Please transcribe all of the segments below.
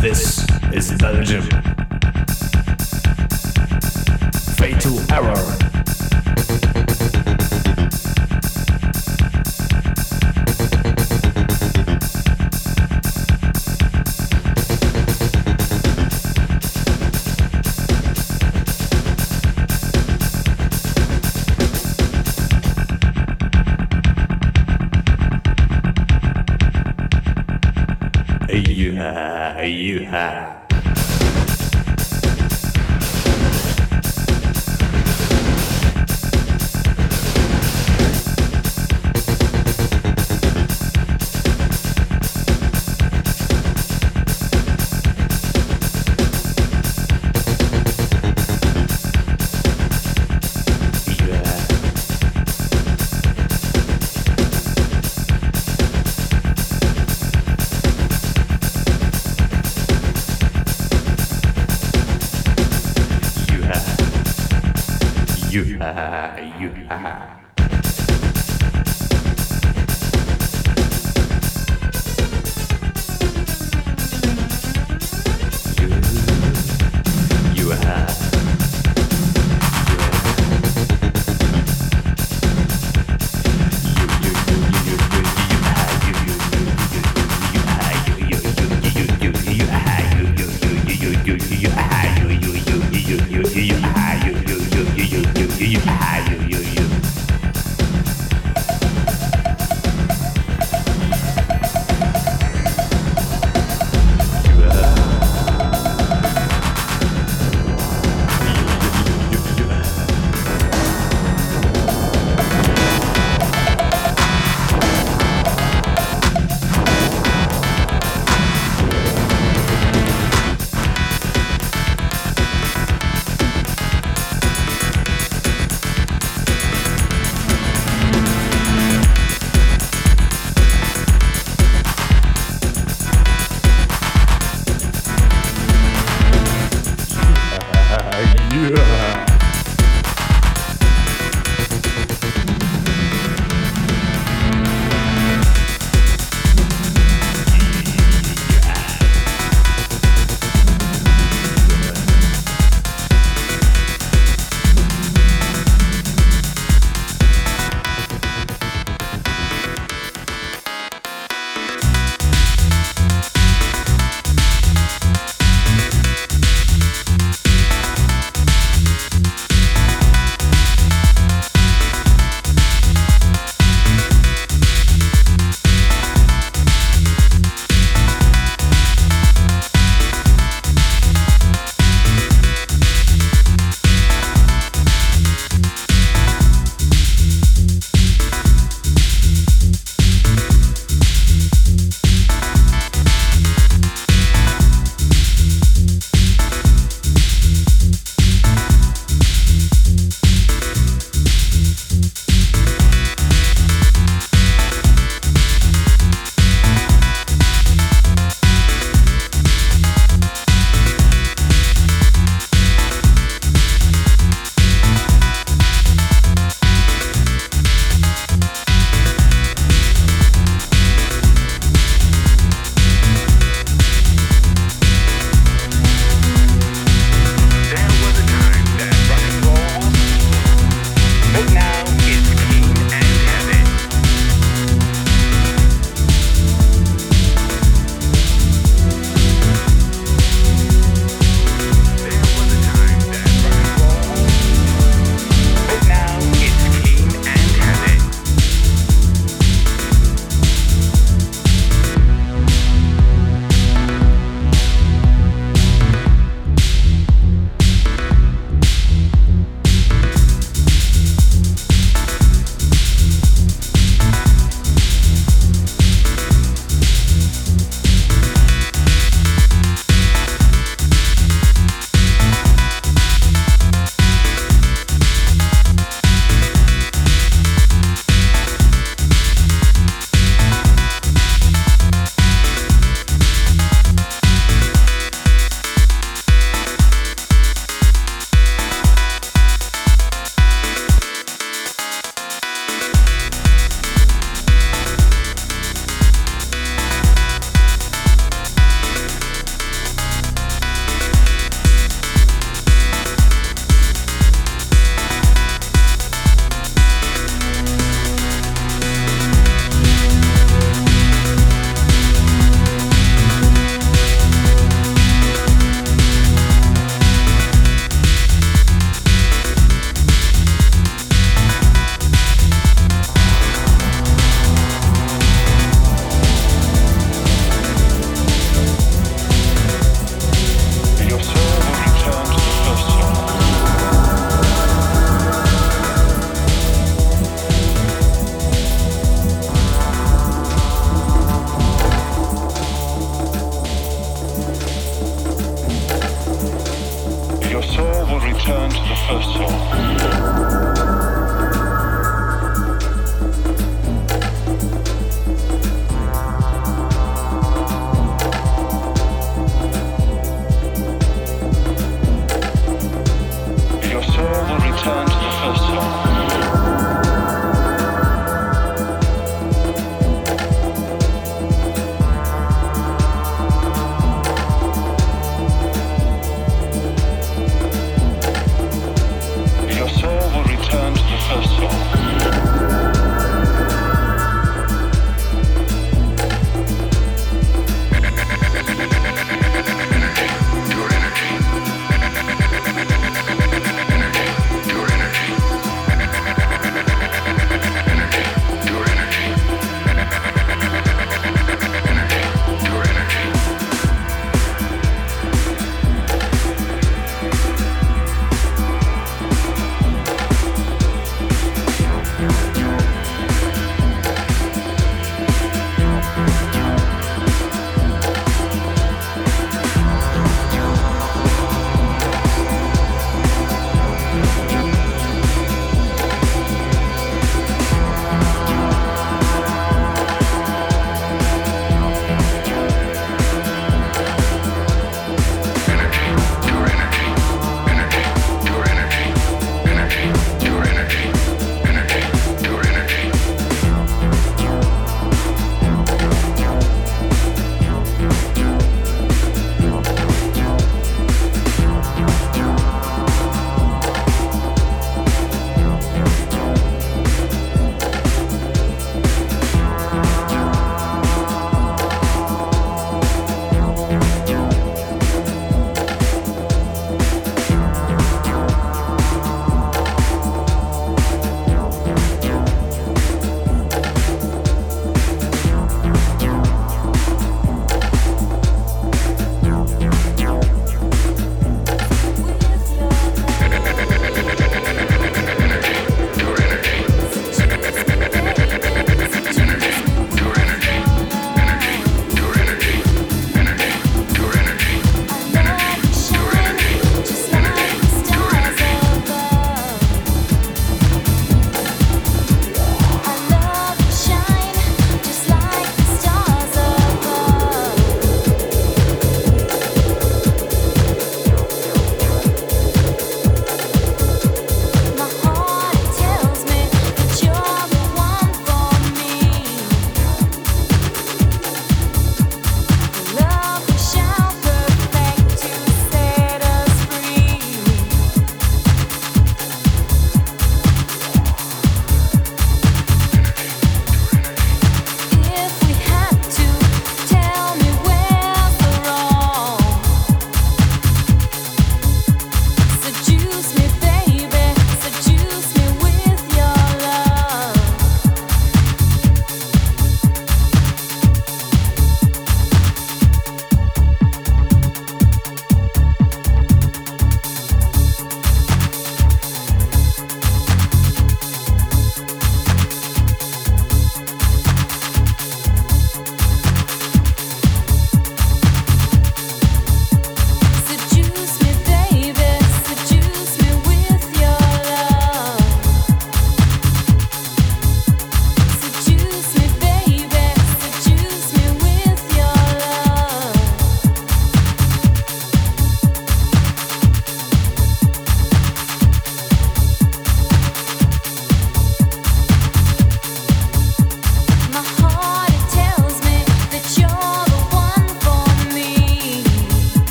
This is Belgium. Fatal error. Yeah,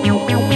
Música